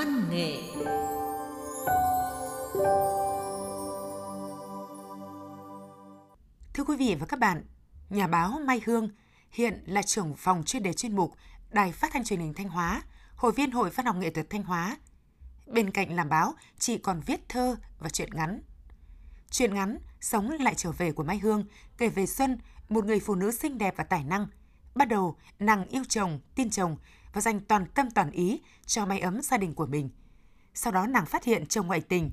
văn nghệ Thưa quý vị và các bạn, nhà báo Mai Hương hiện là trưởng phòng chuyên đề chuyên mục Đài Phát thanh Truyền hình Thanh Hóa, hội viên Hội Văn học nghệ thuật Thanh Hóa. Bên cạnh làm báo, chị còn viết thơ và truyện ngắn. Truyện ngắn Sống lại trở về của Mai Hương kể về Xuân, một người phụ nữ xinh đẹp và tài năng. Bắt đầu, nàng yêu chồng, tin chồng và dành toàn tâm toàn ý cho mái ấm gia đình của mình. Sau đó nàng phát hiện chồng ngoại tình.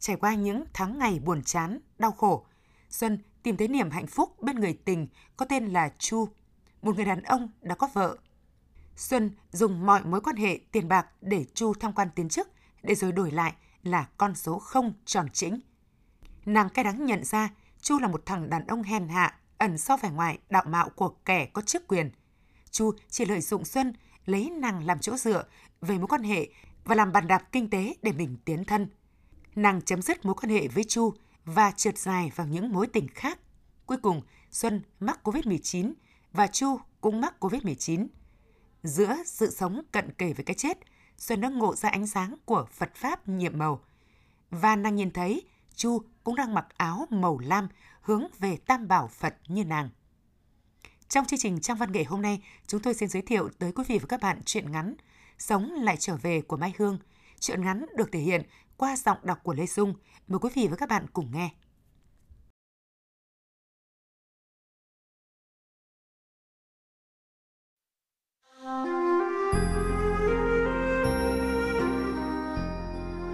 Trải qua những tháng ngày buồn chán, đau khổ, Xuân tìm thấy niềm hạnh phúc bên người tình có tên là Chu, một người đàn ông đã có vợ. Xuân dùng mọi mối quan hệ tiền bạc để Chu tham quan tiến chức, để rồi đổi lại là con số không tròn chỉnh. Nàng cay đắng nhận ra Chu là một thằng đàn ông hèn hạ, ẩn sau vẻ ngoài đạo mạo của kẻ có chức quyền. Chu chỉ lợi dụng Xuân lấy nàng làm chỗ dựa về mối quan hệ và làm bàn đạp kinh tế để mình tiến thân. Nàng chấm dứt mối quan hệ với Chu và trượt dài vào những mối tình khác. Cuối cùng, Xuân mắc COVID-19 và Chu cũng mắc COVID-19. Giữa sự sống cận kề với cái chết, Xuân đã ngộ ra ánh sáng của Phật Pháp nhiệm màu. Và nàng nhìn thấy Chu cũng đang mặc áo màu lam hướng về tam bảo Phật như nàng. Trong chương trình Trang Văn Nghệ hôm nay, chúng tôi xin giới thiệu tới quý vị và các bạn truyện ngắn Sống lại trở về của Mai Hương. Truyện ngắn được thể hiện qua giọng đọc của Lê Dung. Mời quý vị và các bạn cùng nghe.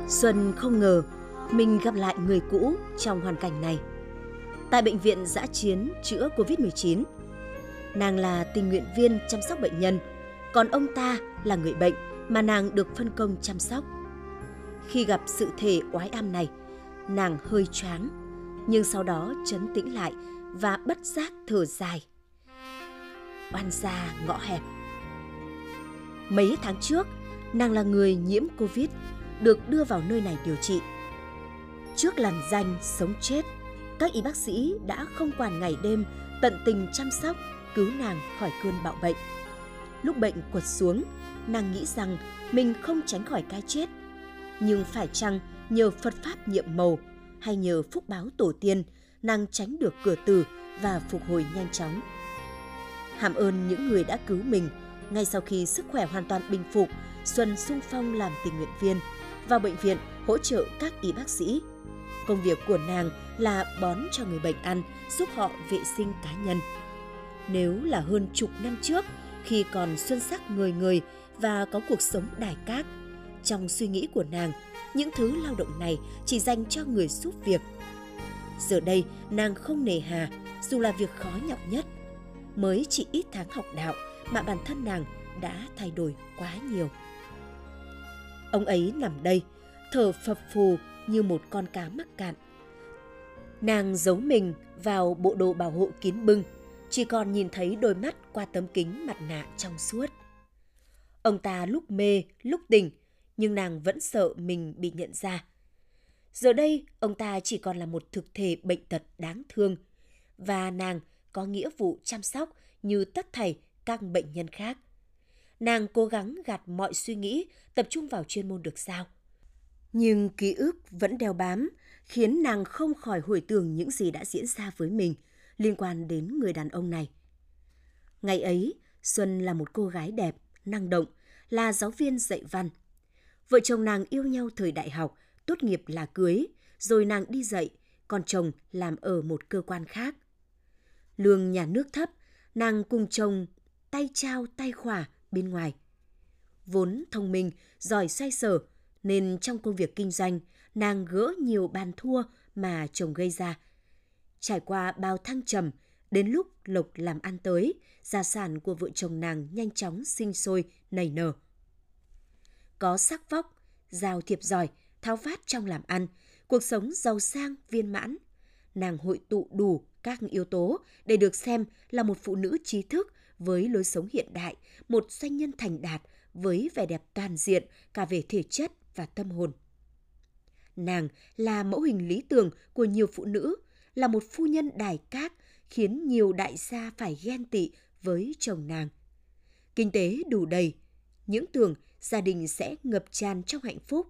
Xuân không ngờ mình gặp lại người cũ trong hoàn cảnh này. Tại bệnh viện giã chiến chữa Covid-19, nàng là tình nguyện viên chăm sóc bệnh nhân, còn ông ta là người bệnh mà nàng được phân công chăm sóc. Khi gặp sự thể oái am này, nàng hơi choáng, nhưng sau đó chấn tĩnh lại và bất giác thở dài. Oan gia ngõ hẹp. Mấy tháng trước, nàng là người nhiễm Covid, được đưa vào nơi này điều trị. Trước làn danh sống chết, các y bác sĩ đã không quản ngày đêm tận tình chăm sóc, cứu nàng khỏi cơn bạo bệnh. Lúc bệnh quật xuống, nàng nghĩ rằng mình không tránh khỏi cái chết. Nhưng phải chăng nhờ Phật Pháp nhiệm màu hay nhờ phúc báo tổ tiên, nàng tránh được cửa tử và phục hồi nhanh chóng. Hàm ơn những người đã cứu mình, ngay sau khi sức khỏe hoàn toàn bình phục, Xuân sung phong làm tình nguyện viên, vào bệnh viện hỗ trợ các y bác sĩ. Công việc của nàng là bón cho người bệnh ăn, giúp họ vệ sinh cá nhân. Nếu là hơn chục năm trước, khi còn xuân sắc người người và có cuộc sống đài cát, trong suy nghĩ của nàng, những thứ lao động này chỉ dành cho người giúp việc. Giờ đây, nàng không nề hà, dù là việc khó nhọc nhất. Mới chỉ ít tháng học đạo mà bản thân nàng đã thay đổi quá nhiều. Ông ấy nằm đây, thở phập phù như một con cá mắc cạn. Nàng giấu mình vào bộ đồ bảo hộ kín bưng, chỉ còn nhìn thấy đôi mắt qua tấm kính mặt nạ trong suốt. Ông ta lúc mê, lúc tỉnh, nhưng nàng vẫn sợ mình bị nhận ra. Giờ đây, ông ta chỉ còn là một thực thể bệnh tật đáng thương, và nàng có nghĩa vụ chăm sóc như tất thảy các bệnh nhân khác. Nàng cố gắng gạt mọi suy nghĩ, tập trung vào chuyên môn được giao. Nhưng ký ức vẫn đeo bám, khiến nàng không khỏi hồi tưởng những gì đã diễn ra với mình liên quan đến người đàn ông này. Ngày ấy, Xuân là một cô gái đẹp, năng động, là giáo viên dạy văn. Vợ chồng nàng yêu nhau thời đại học, tốt nghiệp là cưới, rồi nàng đi dạy, còn chồng làm ở một cơ quan khác. Lương nhà nước thấp, nàng cùng chồng tay trao tay khỏa bên ngoài. Vốn thông minh, giỏi xoay sở, nên trong công việc kinh doanh, nàng gỡ nhiều bàn thua mà chồng gây ra. Trải qua bao thăng trầm, đến lúc lộc làm ăn tới, gia sản của vợ chồng nàng nhanh chóng sinh sôi, nảy nở. Có sắc vóc, giao thiệp giỏi, tháo vát trong làm ăn, cuộc sống giàu sang, viên mãn. Nàng hội tụ đủ các yếu tố để được xem là một phụ nữ trí thức với lối sống hiện đại, một doanh nhân thành đạt với vẻ đẹp toàn diện cả về thể chất và tâm hồn. Nàng là mẫu hình lý tưởng của nhiều phụ nữ, là một phu nhân đài cát khiến nhiều đại gia phải ghen tị với chồng nàng. Kinh tế đủ đầy, những tưởng gia đình sẽ ngập tràn trong hạnh phúc.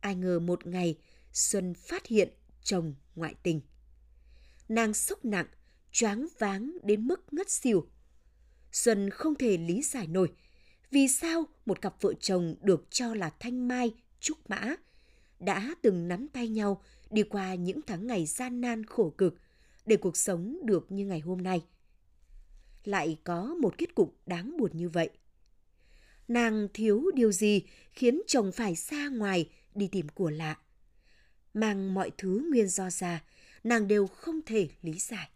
Ai ngờ một ngày, Xuân phát hiện chồng ngoại tình. Nàng sốc nặng, choáng váng đến mức ngất xỉu. Xuân không thể lý giải nổi vì sao một cặp vợ chồng được cho là thanh mai, trúc mã đã từng nắm tay nhau đi qua những tháng ngày gian nan khổ cực để cuộc sống được như ngày hôm nay. Lại có một kết cục đáng buồn như vậy. Nàng thiếu điều gì khiến chồng phải xa ngoài đi tìm của lạ. Mang mọi thứ nguyên do ra, nàng đều không thể lý giải.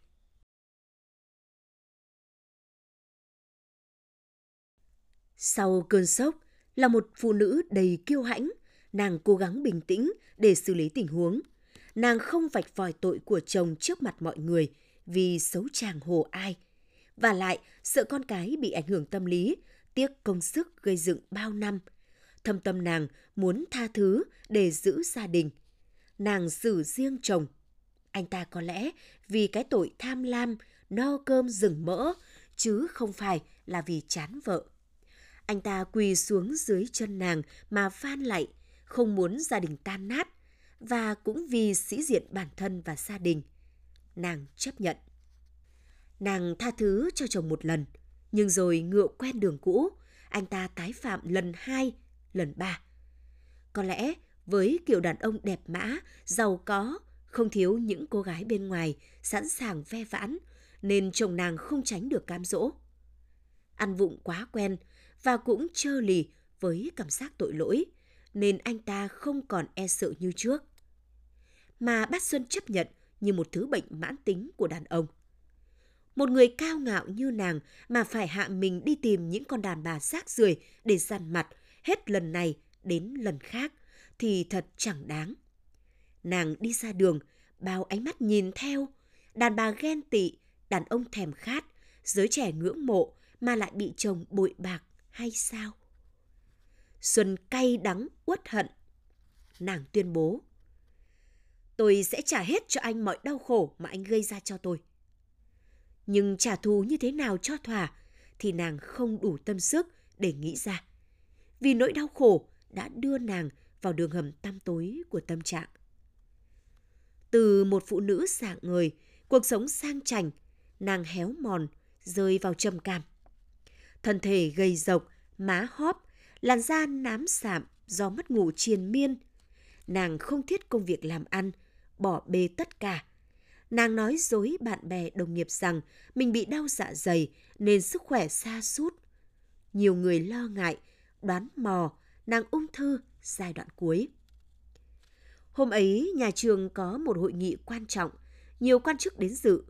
Sau cơn sốc là một phụ nữ đầy kiêu hãnh, nàng cố gắng bình tĩnh để xử lý tình huống. Nàng không vạch vòi tội của chồng trước mặt mọi người vì xấu chàng hồ ai. Và lại, sợ con cái bị ảnh hưởng tâm lý, tiếc công sức gây dựng bao năm. Thâm tâm nàng muốn tha thứ để giữ gia đình. Nàng xử riêng chồng. Anh ta có lẽ vì cái tội tham lam, no cơm rừng mỡ, chứ không phải là vì chán vợ. Anh ta quỳ xuống dưới chân nàng mà phan lại, không muốn gia đình tan nát, và cũng vì sĩ diện bản thân và gia đình. Nàng chấp nhận. Nàng tha thứ cho chồng một lần, nhưng rồi ngựa quen đường cũ, anh ta tái phạm lần hai, lần ba. Có lẽ với kiểu đàn ông đẹp mã, giàu có, không thiếu những cô gái bên ngoài sẵn sàng ve vãn, nên chồng nàng không tránh được cam dỗ. Ăn vụng quá quen và cũng trơ lì với cảm giác tội lỗi, nên anh ta không còn e sợ như trước. Mà bác Xuân chấp nhận như một thứ bệnh mãn tính của đàn ông. Một người cao ngạo như nàng mà phải hạ mình đi tìm những con đàn bà rác rưởi để dằn mặt hết lần này đến lần khác thì thật chẳng đáng. Nàng đi ra đường, bao ánh mắt nhìn theo, đàn bà ghen tị, đàn ông thèm khát, giới trẻ ngưỡng mộ mà lại bị chồng bội bạc hay sao? Xuân cay đắng, uất hận. Nàng tuyên bố. Tôi sẽ trả hết cho anh mọi đau khổ mà anh gây ra cho tôi. Nhưng trả thù như thế nào cho thỏa thì nàng không đủ tâm sức để nghĩ ra. Vì nỗi đau khổ đã đưa nàng vào đường hầm tăm tối của tâm trạng. Từ một phụ nữ dạng người, cuộc sống sang chảnh, nàng héo mòn, rơi vào trầm cảm. Thân thể gầy rộc, má hóp, làn da nám sạm do mất ngủ triền miên. Nàng không thiết công việc làm ăn, bỏ bê tất cả. Nàng nói dối bạn bè đồng nghiệp rằng mình bị đau dạ dày nên sức khỏe xa sút Nhiều người lo ngại, đoán mò nàng ung thư giai đoạn cuối. Hôm ấy, nhà trường có một hội nghị quan trọng, nhiều quan chức đến dự.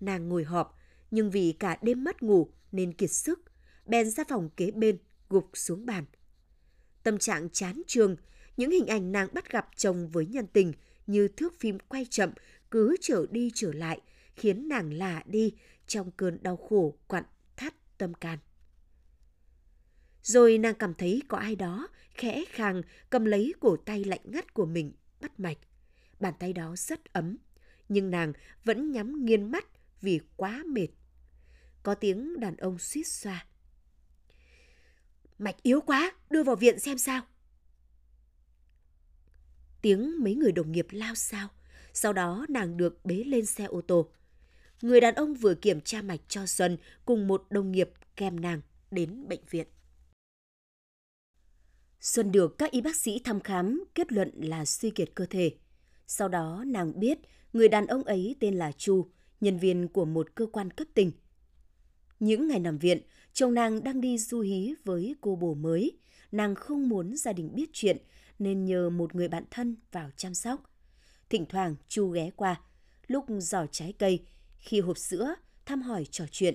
Nàng ngồi họp, nhưng vì cả đêm mất ngủ nên kiệt sức, bèn ra phòng kế bên, gục xuống bàn. Tâm trạng chán trường, những hình ảnh nàng bắt gặp chồng với nhân tình như thước phim quay chậm cứ trở đi trở lại, khiến nàng lạ đi trong cơn đau khổ quặn thắt tâm can. Rồi nàng cảm thấy có ai đó khẽ khàng cầm lấy cổ tay lạnh ngắt của mình, bắt mạch. Bàn tay đó rất ấm, nhưng nàng vẫn nhắm nghiền mắt vì quá mệt. Có tiếng đàn ông suýt xoa. Mạch yếu quá, đưa vào viện xem sao. Tiếng mấy người đồng nghiệp lao sao. Sau đó nàng được bế lên xe ô tô. Người đàn ông vừa kiểm tra mạch cho Xuân cùng một đồng nghiệp kèm nàng đến bệnh viện. Xuân được các y bác sĩ thăm khám kết luận là suy kiệt cơ thể. Sau đó nàng biết người đàn ông ấy tên là Chu, nhân viên của một cơ quan cấp tỉnh. Những ngày nằm viện, chồng nàng đang đi du hí với cô bồ mới. Nàng không muốn gia đình biết chuyện nên nhờ một người bạn thân vào chăm sóc. Thỉnh thoảng Chu ghé qua, lúc giỏ trái cây, khi hộp sữa, thăm hỏi trò chuyện.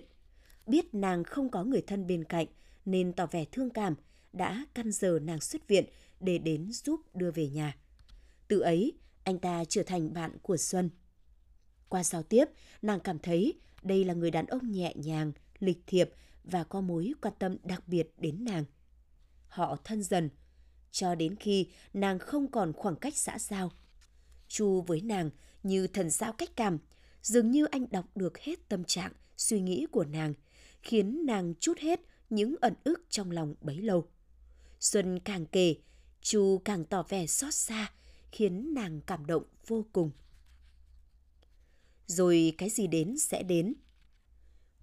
Biết nàng không có người thân bên cạnh nên tỏ vẻ thương cảm, đã căn giờ nàng xuất viện để đến giúp đưa về nhà. Từ ấy, anh ta trở thành bạn của Xuân. Qua giao tiếp, nàng cảm thấy đây là người đàn ông nhẹ nhàng, lịch thiệp và có mối quan tâm đặc biệt đến nàng. Họ thân dần, cho đến khi nàng không còn khoảng cách xã giao. Chu với nàng như thần giao cách cảm, dường như anh đọc được hết tâm trạng, suy nghĩ của nàng, khiến nàng chút hết những ẩn ức trong lòng bấy lâu. Xuân càng kể, Chu càng tỏ vẻ xót xa, khiến nàng cảm động vô cùng. Rồi cái gì đến sẽ đến.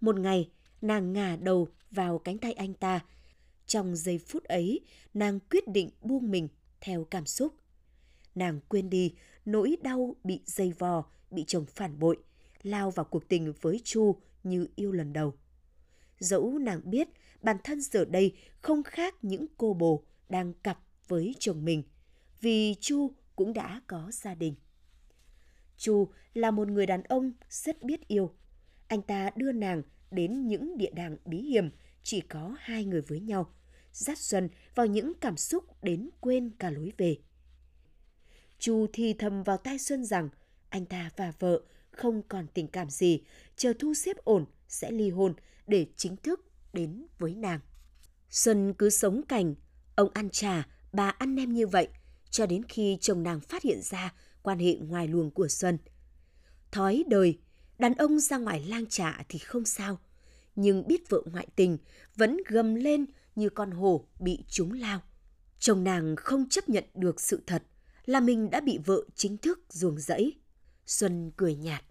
Một ngày, nàng ngả đầu vào cánh tay anh ta. Trong giây phút ấy, nàng quyết định buông mình theo cảm xúc. Nàng quên đi nỗi đau bị dây vò, bị chồng phản bội, lao vào cuộc tình với Chu như yêu lần đầu. Dẫu nàng biết bản thân giờ đây không khác những cô bồ đang cặp với chồng mình, vì Chu cũng đã có gia đình. Chu là một người đàn ông rất biết yêu. Anh ta đưa nàng đến những địa đàng bí hiểm chỉ có hai người với nhau, dắt Xuân vào những cảm xúc đến quên cả lối về. Chu thì thầm vào tai Xuân rằng anh ta và vợ không còn tình cảm gì, chờ thu xếp ổn sẽ ly hôn để chính thức đến với nàng. Xuân cứ sống cảnh, ông ăn trà, bà ăn nem như vậy, cho đến khi chồng nàng phát hiện ra quan hệ ngoài luồng của Xuân. Thói đời, đàn ông ra ngoài lang trạ thì không sao, nhưng biết vợ ngoại tình vẫn gầm lên như con hổ bị trúng lao. Chồng nàng không chấp nhận được sự thật là mình đã bị vợ chính thức ruồng rẫy. Xuân cười nhạt.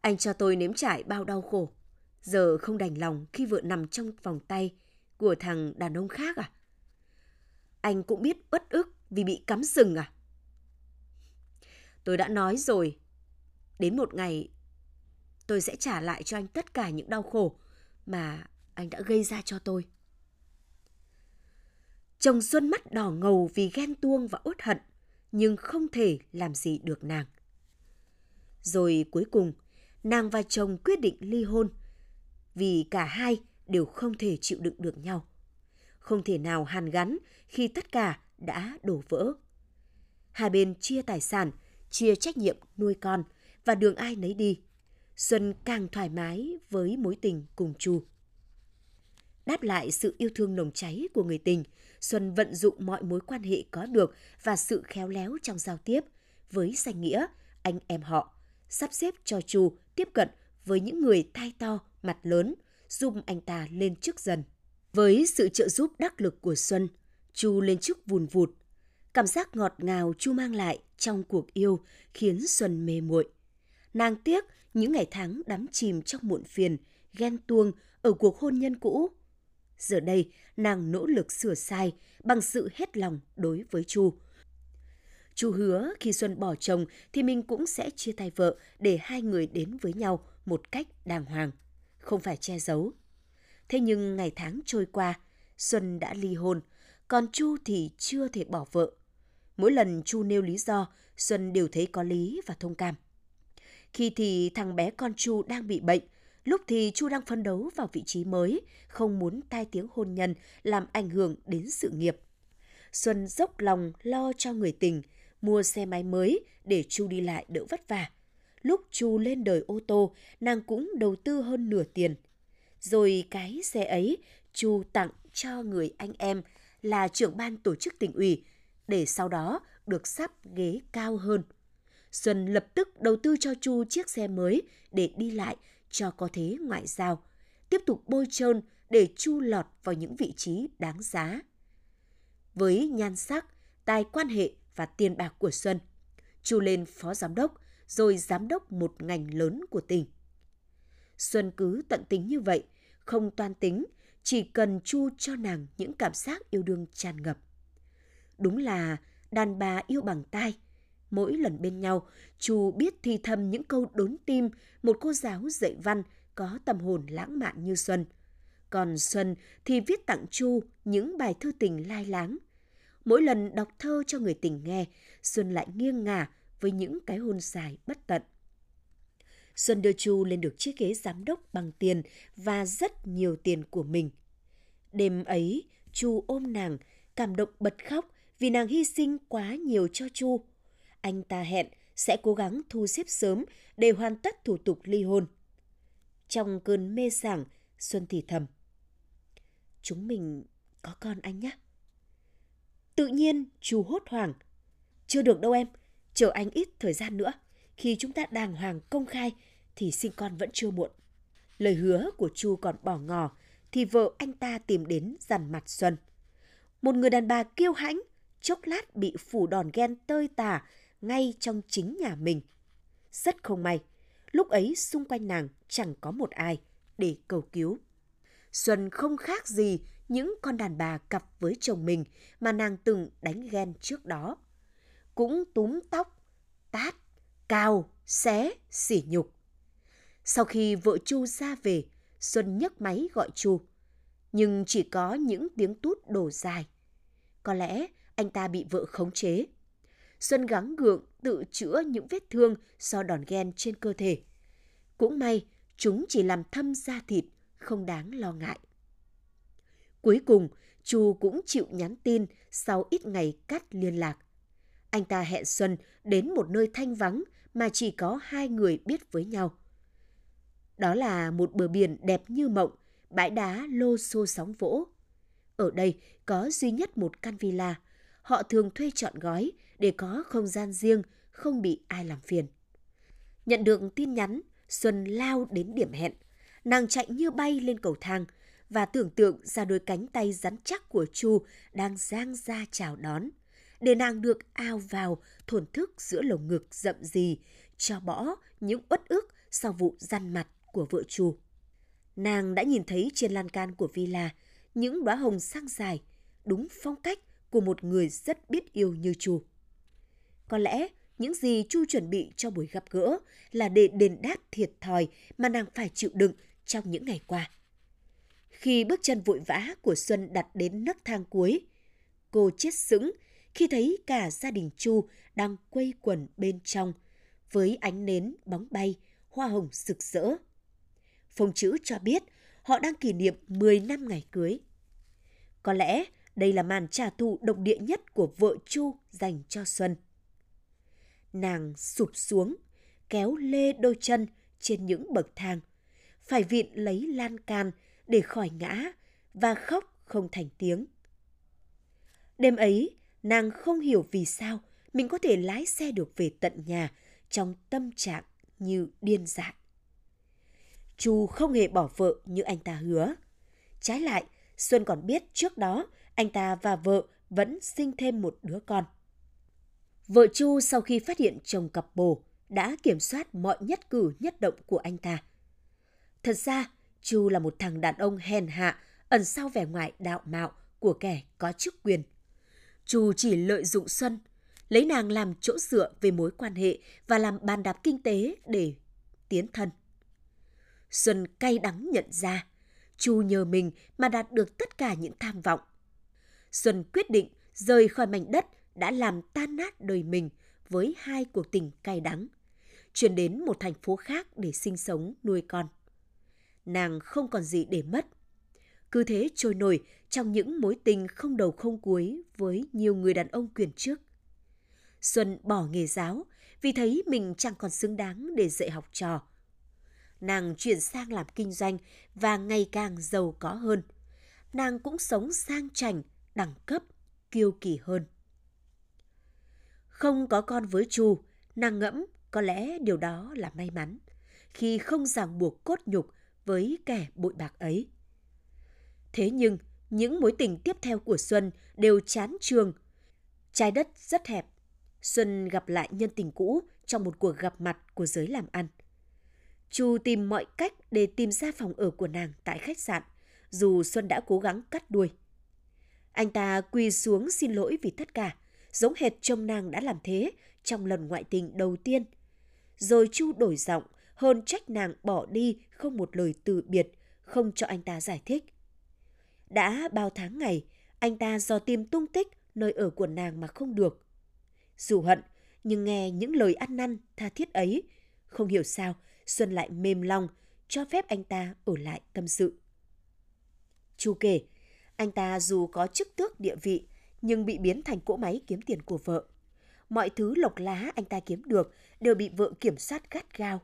Anh cho tôi nếm trải bao đau khổ. Giờ không đành lòng khi vợ nằm trong vòng tay của thằng đàn ông khác à? Anh cũng biết uất ức vì bị cắm sừng à? Tôi đã nói rồi, đến một ngày tôi sẽ trả lại cho anh tất cả những đau khổ mà anh đã gây ra cho tôi. Chồng Xuân mắt đỏ ngầu vì ghen tuông và uất hận, nhưng không thể làm gì được nàng. Rồi cuối cùng, nàng và chồng quyết định ly hôn vì cả hai đều không thể chịu đựng được nhau. Không thể nào hàn gắn khi tất cả đã đổ vỡ. Hai bên chia tài sản, chia trách nhiệm nuôi con và đường ai nấy đi. Xuân càng thoải mái với mối tình cùng Chu. Đáp lại sự yêu thương nồng cháy của người tình, Xuân vận dụng mọi mối quan hệ có được và sự khéo léo trong giao tiếp với danh nghĩa anh em họ, sắp xếp cho Chu tiếp cận với những người thai to, mặt lớn, giúp anh ta lên chức dần. Với sự trợ giúp đắc lực của Xuân, Chu lên chức vùn vụt. Cảm giác ngọt ngào Chu mang lại trong cuộc yêu khiến Xuân mê muội. Nàng tiếc những ngày tháng đắm chìm trong muộn phiền, ghen tuông ở cuộc hôn nhân cũ. Giờ đây, nàng nỗ lực sửa sai bằng sự hết lòng đối với Chu. Chu hứa khi Xuân bỏ chồng thì mình cũng sẽ chia tay vợ để hai người đến với nhau một cách đàng hoàng, không phải che giấu. Thế nhưng ngày tháng trôi qua, Xuân đã ly hôn, còn Chu thì chưa thể bỏ vợ. Mỗi lần Chu nêu lý do, Xuân đều thấy có lý và thông cảm. Khi thì thằng bé con Chu đang bị bệnh, lúc thì Chu đang phấn đấu vào vị trí mới, không muốn tai tiếng hôn nhân làm ảnh hưởng đến sự nghiệp. Xuân dốc lòng lo cho người tình, mua xe máy mới để Chu đi lại đỡ vất vả. Lúc Chu lên đời ô tô, nàng cũng đầu tư hơn nửa tiền. Rồi cái xe ấy, Chu tặng cho người anh em là trưởng ban tổ chức tỉnh ủy, để sau đó được sắp ghế cao hơn. Xuân lập tức đầu tư cho Chu chiếc xe mới để đi lại cho có thế ngoại giao, tiếp tục bôi trơn để Chu lọt vào những vị trí đáng giá. Với nhan sắc, tài quan hệ và tiền bạc của Xuân, Chu lên phó giám đốc, rồi giám đốc một ngành lớn của tỉnh. Xuân cứ tận tính như vậy, không toan tính, chỉ cần Chu cho nàng những cảm giác yêu đương tràn ngập. Đúng là đàn bà yêu bằng tai. Mỗi lần bên nhau, Chu biết thi thầm những câu đốn tim một cô giáo dạy văn có tâm hồn lãng mạn như Xuân. Còn Xuân thì viết tặng Chu những bài thư tình lai láng. Mỗi lần đọc thơ cho người tình nghe, Xuân lại nghiêng ngả với những cái hôn dài bất tận. Xuân đưa Chu lên được chiếc ghế giám đốc bằng tiền và rất nhiều tiền của mình. Đêm ấy, Chu ôm nàng, cảm động bật khóc vì nàng hy sinh quá nhiều cho Chu. Anh ta hẹn sẽ cố gắng thu xếp sớm để hoàn tất thủ tục ly hôn. Trong cơn mê sảng, Xuân thì thầm. Chúng mình có con anh nhé. Tự nhiên, Chu hốt hoảng. Chưa được đâu em, chờ anh ít thời gian nữa. Khi chúng ta đàng hoàng công khai thì sinh con vẫn chưa muộn. Lời hứa của Chu còn bỏ ngỏ, thì vợ anh ta tìm đến dằn mặt Xuân. Một người đàn bà kiêu hãnh, chốc lát bị phủ đòn ghen tơi tả ngay trong chính nhà mình. Rất không may, lúc ấy xung quanh nàng chẳng có một ai để cầu cứu. Xuân không khác gì những con đàn bà cặp với chồng mình mà nàng từng đánh ghen trước đó. Cũng túm tóc, tát, cao, xé, sỉ nhục. Sau khi vợ Chu ra về, Xuân nhấc máy gọi Chu. Nhưng chỉ có những tiếng tút đổ dài. Có lẽ anh ta bị vợ khống chế. Xuân gắng gượng tự chữa những vết thương do đòn ghen trên cơ thể. Cũng may, chúng chỉ làm thâm da thịt, không đáng lo ngại. Cuối cùng, Chu cũng chịu nhắn tin sau ít ngày cắt liên lạc. Anh ta hẹn Xuân đến một nơi thanh vắng mà chỉ có hai người biết với nhau. Đó là một bờ biển đẹp như mộng, bãi đá lô xô sóng vỗ. Ở đây có duy nhất một căn villa. Họ thường thuê trọn gói để có không gian riêng, không bị ai làm phiền. Nhận được tin nhắn, Xuân lao đến điểm hẹn. Nàng chạy như bay lên cầu thang và tưởng tượng ra đôi cánh tay rắn chắc của Chu đang giang ra chào đón. Để nàng được ao vào thổn thức giữa lồng ngực rậm gì, cho bỏ những uất ức sau vụ răn mặt của vợ Chu. Nàng đã nhìn thấy trên lan can của villa những đóa hồng sang dài, đúng phong cách của một người rất biết yêu như Chu. Có lẽ những gì Chu chuẩn bị cho buổi gặp gỡ là để đền đáp thiệt thòi mà nàng phải chịu đựng trong những ngày qua. Khi bước chân vội vã của Xuân đặt đến nấc thang cuối, cô chết sững khi thấy cả gia đình Chu đang quây quần bên trong với ánh nến bóng bay, hoa hồng rực rỡ. Phong chữ cho biết họ đang kỷ niệm 10 năm ngày cưới. Có lẽ đây là màn trả thù độc địa nhất của vợ Chu dành cho Xuân. Nàng sụp xuống, kéo lê đôi chân trên những bậc thang, phải vịn lấy lan can để khỏi ngã và khóc không thành tiếng. Đêm ấy, nàng không hiểu vì sao mình có thể lái xe được về tận nhà trong tâm trạng như điên dại. Chu không hề bỏ vợ như anh ta hứa. Trái lại, Xuân còn biết trước đó anh ta và vợ vẫn sinh thêm một đứa con. Vợ Chu sau khi phát hiện chồng cặp bồ đã kiểm soát mọi nhất cử nhất động của anh ta. Thật ra, Chu là một thằng đàn ông hèn hạ, ẩn sau vẻ ngoài đạo mạo của kẻ có chức quyền. Chu chỉ lợi dụng Xuân, lấy nàng làm chỗ dựa về mối quan hệ và làm bàn đạp kinh tế để tiến thân. Xuân cay đắng nhận ra, Chu nhờ mình mà đạt được tất cả những tham vọng. Xuân quyết định rời khỏi mảnh đất đã làm tan nát đời mình với hai cuộc tình cay đắng, chuyển đến một thành phố khác để sinh sống nuôi con. Nàng không còn gì để mất. Cứ thế trôi nổi trong những mối tình không đầu không cuối với nhiều người đàn ông quyền trước. Xuân bỏ nghề giáo vì thấy mình chẳng còn xứng đáng để dạy học trò. Nàng chuyển sang làm kinh doanh và ngày càng giàu có hơn. Nàng cũng sống sang chảnh, đẳng cấp, kiêu kỳ hơn. Không có con với Chu, nàng ngẫm có lẽ điều đó là may mắn khi không ràng buộc cốt nhục với kẻ bội bạc ấy. Thế nhưng, những mối tình tiếp theo của Xuân đều chán trường. Trái đất rất hẹp. Xuân gặp lại nhân tình cũ trong một cuộc gặp mặt của giới làm ăn. Chu tìm mọi cách để tìm ra phòng ở của nàng tại khách sạn, dù Xuân đã cố gắng cắt đuôi. Anh ta quỳ xuống xin lỗi vì tất cả, giống hệt chồng nàng đã làm thế trong lần ngoại tình đầu tiên. Rồi Chu đổi giọng, hơn trách nàng bỏ đi không một lời từ biệt, không cho anh ta giải thích. Đã bao tháng ngày, anh ta do tìm tung tích nơi ở của nàng mà không được. Dù hận, nhưng nghe những lời ăn năn tha thiết ấy, không hiểu sao Xuân lại mềm lòng, cho phép anh ta ở lại tâm sự. Chu kể, anh ta dù có chức tước địa vị, nhưng bị biến thành cỗ máy kiếm tiền của vợ. Mọi thứ lộc lá anh ta kiếm được đều bị vợ kiểm soát gắt gao.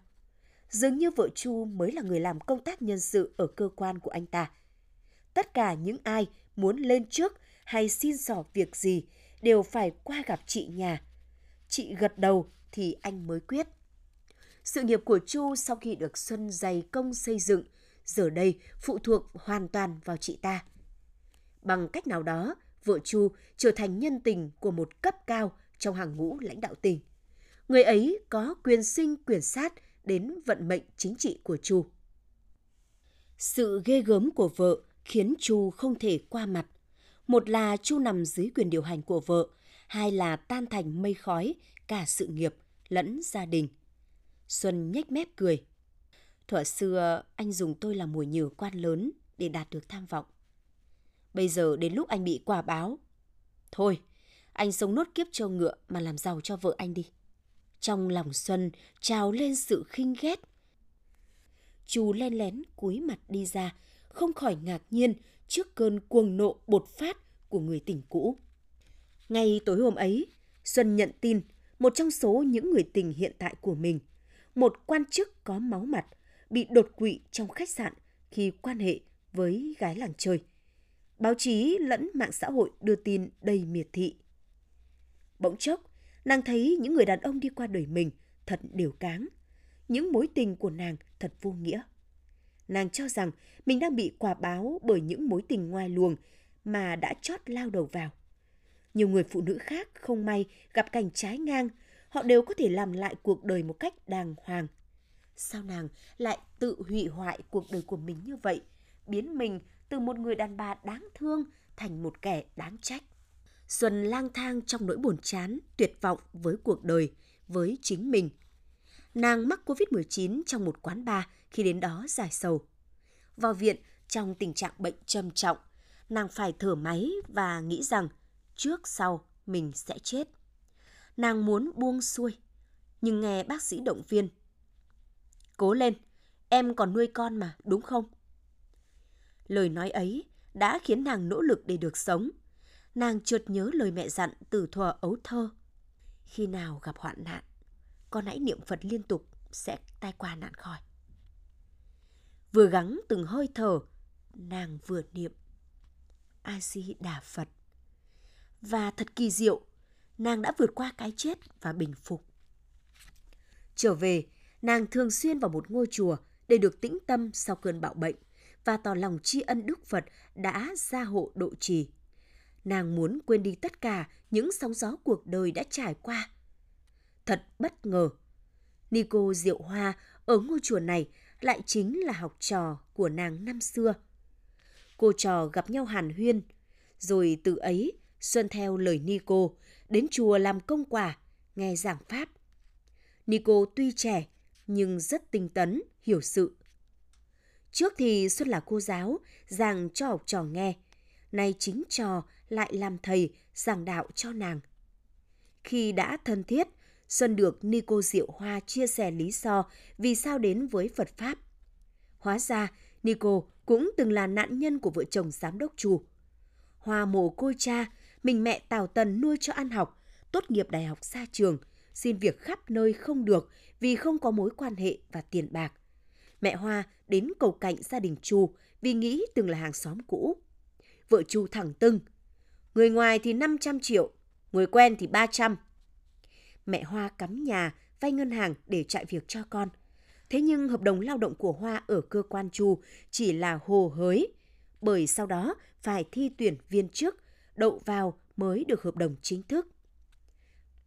Dường như vợ Chu mới là người làm công tác nhân sự ở cơ quan của anh ta. Tất cả những ai muốn lên trước hay xin sỏ việc gì đều phải qua gặp chị nhà. Chị gật đầu thì anh mới quyết. Sự nghiệp của Chu sau khi được Xuân dày công xây dựng giờ đây phụ thuộc hoàn toàn vào chị ta. Bằng cách nào đó, vợ Chu trở thành nhân tình của một cấp cao trong hàng ngũ lãnh đạo tỉnh. Người ấy có quyền sinh quyền sát đến vận mệnh chính trị của Chu. Sự ghê gớm của vợ khiến Chu không thể qua mặt. Một là Chu nằm dưới quyền điều hành của vợ, hai là tan thành mây khói cả sự nghiệp lẫn gia đình. Xuân nhếch mép cười. Thuở xưa anh dùng tôi làm mồi nhử quan lớn để đạt được tham vọng. Bây giờ đến lúc anh bị quả báo. Thôi, anh sống nốt kiếp cho ngựa mà làm giàu cho vợ anh đi. Trong lòng Xuân trào lên sự khinh ghét. Chú len lén cúi mặt đi ra, không khỏi ngạc nhiên trước cơn cuồng nộ bột phát của người tình cũ. Ngay tối hôm ấy, Xuân nhận tin một trong số những người tình hiện tại của mình, một quan chức có máu mặt, bị đột quỵ trong khách sạn khi quan hệ với gái làng chơi. Báo chí lẫn mạng xã hội đưa tin đầy miệt thị. Bỗng chốc, nàng thấy những người đàn ông đi qua đời mình thật đều cáng. Những mối tình của nàng thật vô nghĩa. Nàng cho rằng mình đang bị quả báo bởi những mối tình ngoài luồng mà đã chót lao đầu vào. Nhiều người phụ nữ khác không may gặp cảnh trái ngang, họ đều có thể làm lại cuộc đời một cách đàng hoàng. Sao nàng lại tự hủy hoại cuộc đời của mình như vậy, biến mình từ một người đàn bà đáng thương thành một kẻ đáng trách? Xuân lang thang trong nỗi buồn chán, tuyệt vọng với cuộc đời, với chính mình. Nàng mắc Covid-19 trong một quán bar khi đến đó giải sầu. Vào viện trong tình trạng bệnh trầm trọng, nàng phải thở máy và nghĩ rằng trước sau mình sẽ chết. Nàng muốn buông xuôi, nhưng nghe bác sĩ động viên. Cố lên, em còn nuôi con mà, đúng không? Lời nói ấy đã khiến nàng nỗ lực để được sống. Nàng chợt nhớ lời mẹ dặn từ thuở ấu thơ. Khi nào gặp hoạn nạn, con hãy niệm Phật liên tục sẽ tai qua nạn khỏi. Vừa gắng từng hơi thở, nàng vừa niệm. A-di-đà Phật. Và thật kỳ diệu, nàng đã vượt qua cái chết và bình phục. Trở về, nàng thường xuyên vào một ngôi chùa để được tĩnh tâm sau cơn bạo bệnh và tỏ lòng tri ân Đức Phật đã gia hộ độ trì. Nàng muốn quên đi tất cả những sóng gió cuộc đời đã trải qua. Thật bất ngờ, Nico Diệu Hoa ở ngôi chùa này lại chính là học trò của nàng năm xưa. Cô trò gặp nhau hàn huyên, rồi từ ấy Xuân theo lời Nico đến chùa làm công quả, nghe giảng pháp. Nico tuy trẻ nhưng rất tinh tấn, hiểu sự. Trước thì Xuân là cô giáo, giảng cho học trò nghe. Nay chính trò lại làm thầy, giảng đạo cho nàng. Khi đã thân thiết, Xuân được ni cô Diệu Hoa chia sẻ lý do vì sao đến với Phật Pháp. Hóa ra, Nico cũng từng là nạn nhân của vợ chồng giám đốc chùa. Hoa mồ côi cha, mình mẹ Tào Tần nuôi cho ăn học, tốt nghiệp đại học xa trường, xin việc khắp nơi không được vì không có mối quan hệ và tiền bạc. Mẹ Hoa đến cầu cạnh gia đình Chu vì nghĩ từng là hàng xóm cũ. Vợ Chu thẳng tưng. Người ngoài thì 500 triệu, người quen thì 300. Mẹ Hoa cắm nhà, vay ngân hàng để chạy việc cho con. Thế nhưng hợp đồng lao động của Hoa ở cơ quan Chu chỉ là hồ hới, bởi sau đó phải thi tuyển viên chức đậu vào mới được hợp đồng chính thức.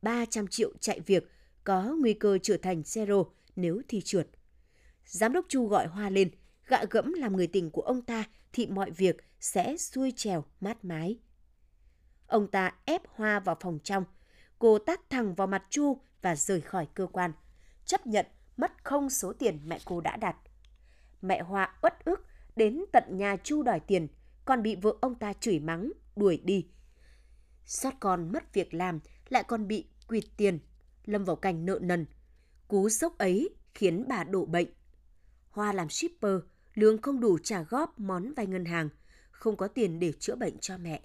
300 triệu chạy việc có nguy cơ trở thành zero nếu thi trượt. Giám đốc Chu gọi Hoa lên, gạ gẫm làm người tình của ông ta thì mọi việc sẽ xuôi trèo mát mái. Ông ta ép Hoa vào phòng trong, cô tát thẳng vào mặt Chu và rời khỏi cơ quan, chấp nhận mất không số tiền mẹ cô đã đặt. Mẹ Hoa uất ức đến tận nhà Chu đòi tiền, còn bị vợ ông ta chửi mắng, đuổi đi. Xót con mất việc làm, lại còn bị quỵt tiền, lâm vào cảnh nợ nần. Cú sốc ấy khiến bà đổ bệnh. Hoa làm shipper, lương không đủ trả góp món vay ngân hàng, không có tiền để chữa bệnh cho mẹ.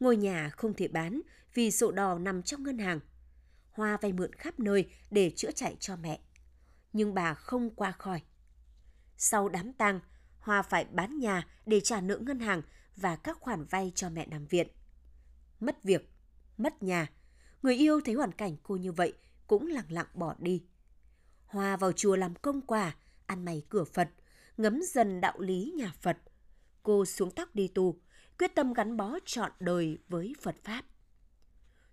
Ngôi nhà không thể bán vì sổ đỏ nằm trong ngân hàng. Hoa vay mượn khắp nơi để chữa chạy cho mẹ. Nhưng bà không qua khỏi. Sau đám tang, Hoa phải bán nhà để trả nợ ngân hàng và các khoản vay cho mẹ nằm viện. Mất việc, mất nhà, người yêu thấy hoàn cảnh cô như vậy cũng lặng lặng bỏ đi. Hoa vào chùa làm công quả, ăn mày cửa Phật, ngấm dần đạo lý nhà Phật. Cô xuống tóc đi tu, quyết tâm gắn bó trọn đời với Phật Pháp.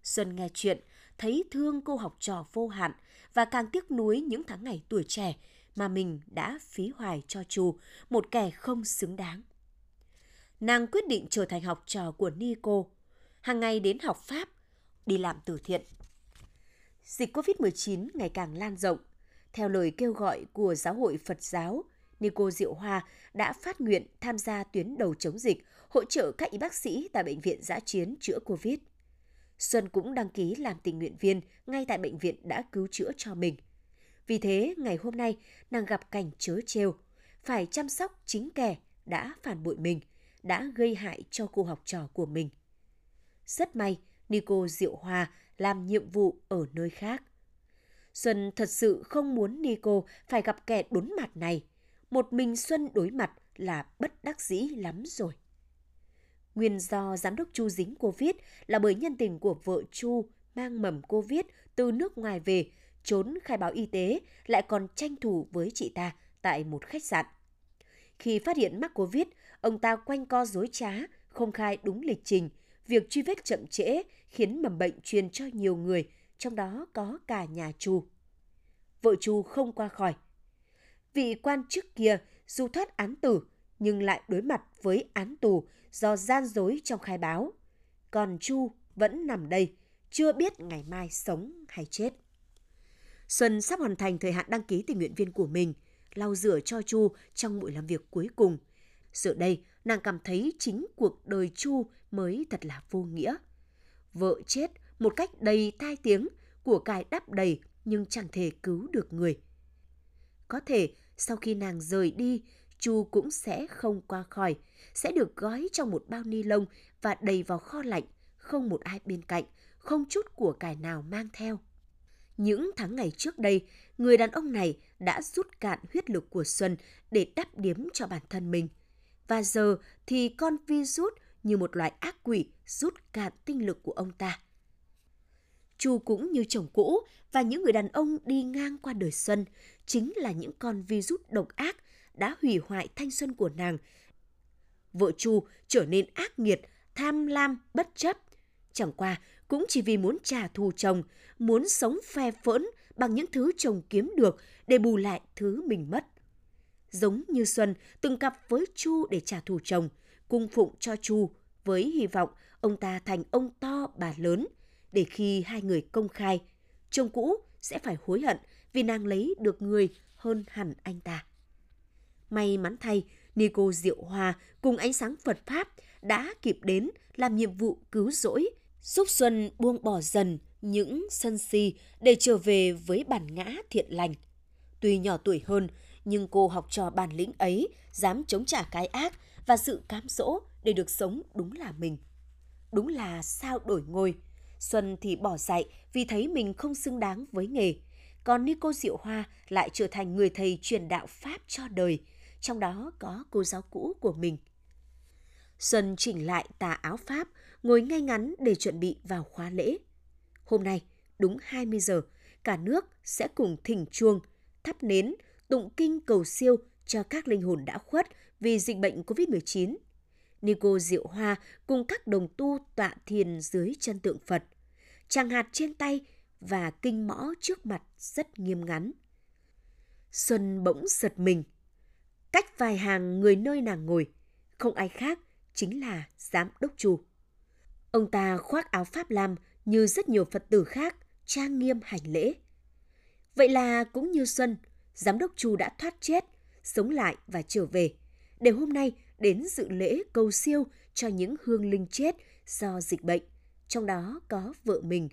Xuân nghe chuyện, thấy thương cô học trò vô hạn và càng tiếc nuối những tháng ngày tuổi trẻ mà mình đã phí hoài cho Chu, một kẻ không xứng đáng. Nàng quyết định trở thành học trò của Nico, hàng ngày đến học Pháp, đi làm từ thiện. Dịch COVID-19 ngày càng lan rộng. Theo lời kêu gọi của Giáo hội Phật giáo, Nico Diệu Hoa đã phát nguyện tham gia tuyến đầu chống dịch, hỗ trợ các y bác sĩ tại bệnh viện giã chiến chữa COVID. Xuân cũng đăng ký làm tình nguyện viên ngay tại bệnh viện đã cứu chữa cho mình. Vì thế, ngày hôm nay, nàng gặp cảnh chớ trêu, phải chăm sóc chính kẻ đã phản bội mình, đã gây hại cho cô học trò của mình. Rất may, Nico Diệu Hoa làm nhiệm vụ ở nơi khác. Xuân thật sự không muốn Nico phải gặp kẻ đốn mặt này. Một mình Xuân đối mặt là bất đắc dĩ lắm rồi. Nguyên do giám đốc Chu dính Covid là bởi nhân tình của vợ Chu mang mầm Covid từ nước ngoài về, trốn khai báo y tế, lại còn tranh thủ với chị ta tại một khách sạn. Khi phát hiện mắc Covid, ông ta quanh co dối trá, không khai đúng lịch trình. Việc truy vết chậm trễ khiến mầm bệnh truyền cho nhiều người, trong đó có cả nhà Chu. Vợ Chu không qua khỏi. Vị quan chức kia dù thoát án tử nhưng lại đối mặt với án tù do gian dối trong khai báo. Còn Chu vẫn nằm đây, chưa biết ngày mai sống hay chết. Xuân sắp hoàn thành thời hạn đăng ký tình nguyện viên của mình, lau rửa cho Chu trong buổi làm việc cuối cùng. Giờ đây, nàng cảm thấy chính cuộc đời Chu mới thật là vô nghĩa. Vợ chết một cách đầy tai tiếng, của cải đắp đầy nhưng chẳng thể cứu được người. Có thể sau khi nàng rời đi, Chu cũng sẽ không qua khỏi, sẽ được gói trong một bao ni lông và đầy vào kho lạnh, không một ai bên cạnh, không chút của cải nào mang theo. Những tháng ngày trước đây, người đàn ông này đã rút cạn huyết lực của Xuân để đắp điếm cho bản thân mình. Và giờ thì con virus như một loại ác quỷ rút cạn tinh lực của ông ta. Chu cũng như chồng cũ và những người đàn ông đi ngang qua đời Xuân chính là những con virus độc ác đã hủy hoại thanh xuân của nàng. Vợ Chu trở nên ác nghiệt, tham lam, bất chấp. Chẳng qua cũng chỉ vì muốn trả thù chồng, muốn sống phe phỡn bằng những thứ chồng kiếm được để bù lại thứ mình mất. Giống như Xuân từng cặp với Chu để trả thù chồng, cung phụng cho Chu với hy vọng ông ta thành ông to bà lớn để khi hai người công khai, chồng cũ sẽ phải hối hận vì nàng lấy được người hơn hẳn anh ta. May mắn thay, Nico Diệu Hoa cùng ánh sáng Phật Pháp đã kịp đến làm nhiệm vụ cứu rỗi, giúp Xuân buông bỏ dần những sân si để trở về với bản ngã thiện lành. Tuy nhỏ tuổi hơn, nhưng cô học trò bản lĩnh ấy dám chống trả cái ác và sự cám dỗ để được sống đúng là mình. Đúng là sao đổi ngôi. Xuân thì bỏ dạy vì thấy mình không xứng đáng với nghề. Còn Nico Diệu Hoa lại trở thành người thầy truyền đạo Pháp cho đời – trong đó có cô giáo cũ của mình. Xuân chỉnh lại tà áo Pháp, ngồi ngay ngắn để chuẩn bị vào khóa lễ. Hôm nay, đúng 20 giờ, cả nước sẽ cùng thỉnh chuông, thắp nến, tụng kinh cầu siêu cho các linh hồn đã khuất vì dịch bệnh COVID-19. Nico Diệu Hoa cùng các đồng tu tọa thiền dưới chân tượng Phật. Tràng hạt trên tay và kinh mõ trước mặt rất nghiêm ngắn. Xuân bỗng giật mình – cách vài hàng người nơi nàng ngồi, không ai khác chính là giám đốc chủ. Ông ta khoác áo Pháp Lam như rất nhiều Phật tử khác, trang nghiêm hành lễ. Vậy là cũng như Xuân, giám đốc Chu đã thoát chết, sống lại và trở về, để hôm nay đến dự lễ cầu siêu cho những hương linh chết do dịch bệnh, trong đó có vợ mình.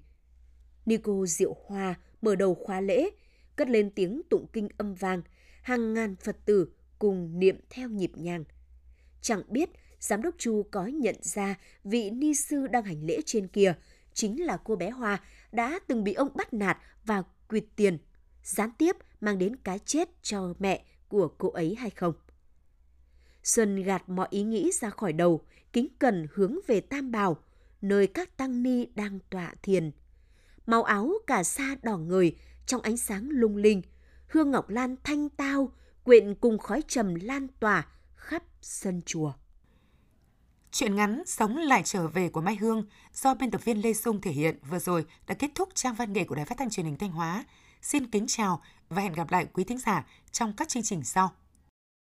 Nico Diệu Hoa mở đầu khóa lễ, cất lên tiếng tụng kinh âm vang, hàng ngàn Phật tử cùng niệm theo nhịp nhàng. Chẳng biết giám đốc Chu có nhận ra vị ni sư đang hành lễ trên kia chính là cô bé Hoa đã từng bị ông bắt nạt và quyệt tiền, gián tiếp mang đến cái chết cho mẹ của cô ấy hay không. Xuân gạt mọi ý nghĩ ra khỏi đầu, kính cần hướng về Tam Bảo, nơi các tăng ni đang tọa thiền. Màu áo cả sa đỏ người trong ánh sáng lung linh, hương ngọc lan thanh tao quyện cùng khói trầm lan tỏa khắp sân chùa. Chuyện ngắn Sống lại trở về của Mai Hương do biên tập viên Lê Dung thể hiện vừa rồi đã kết thúc trang văn nghệ của Đài Phát thanh Truyền hình Thanh Hóa. Xin kính chào và hẹn gặp lại quý thính giả trong các chương trình sau.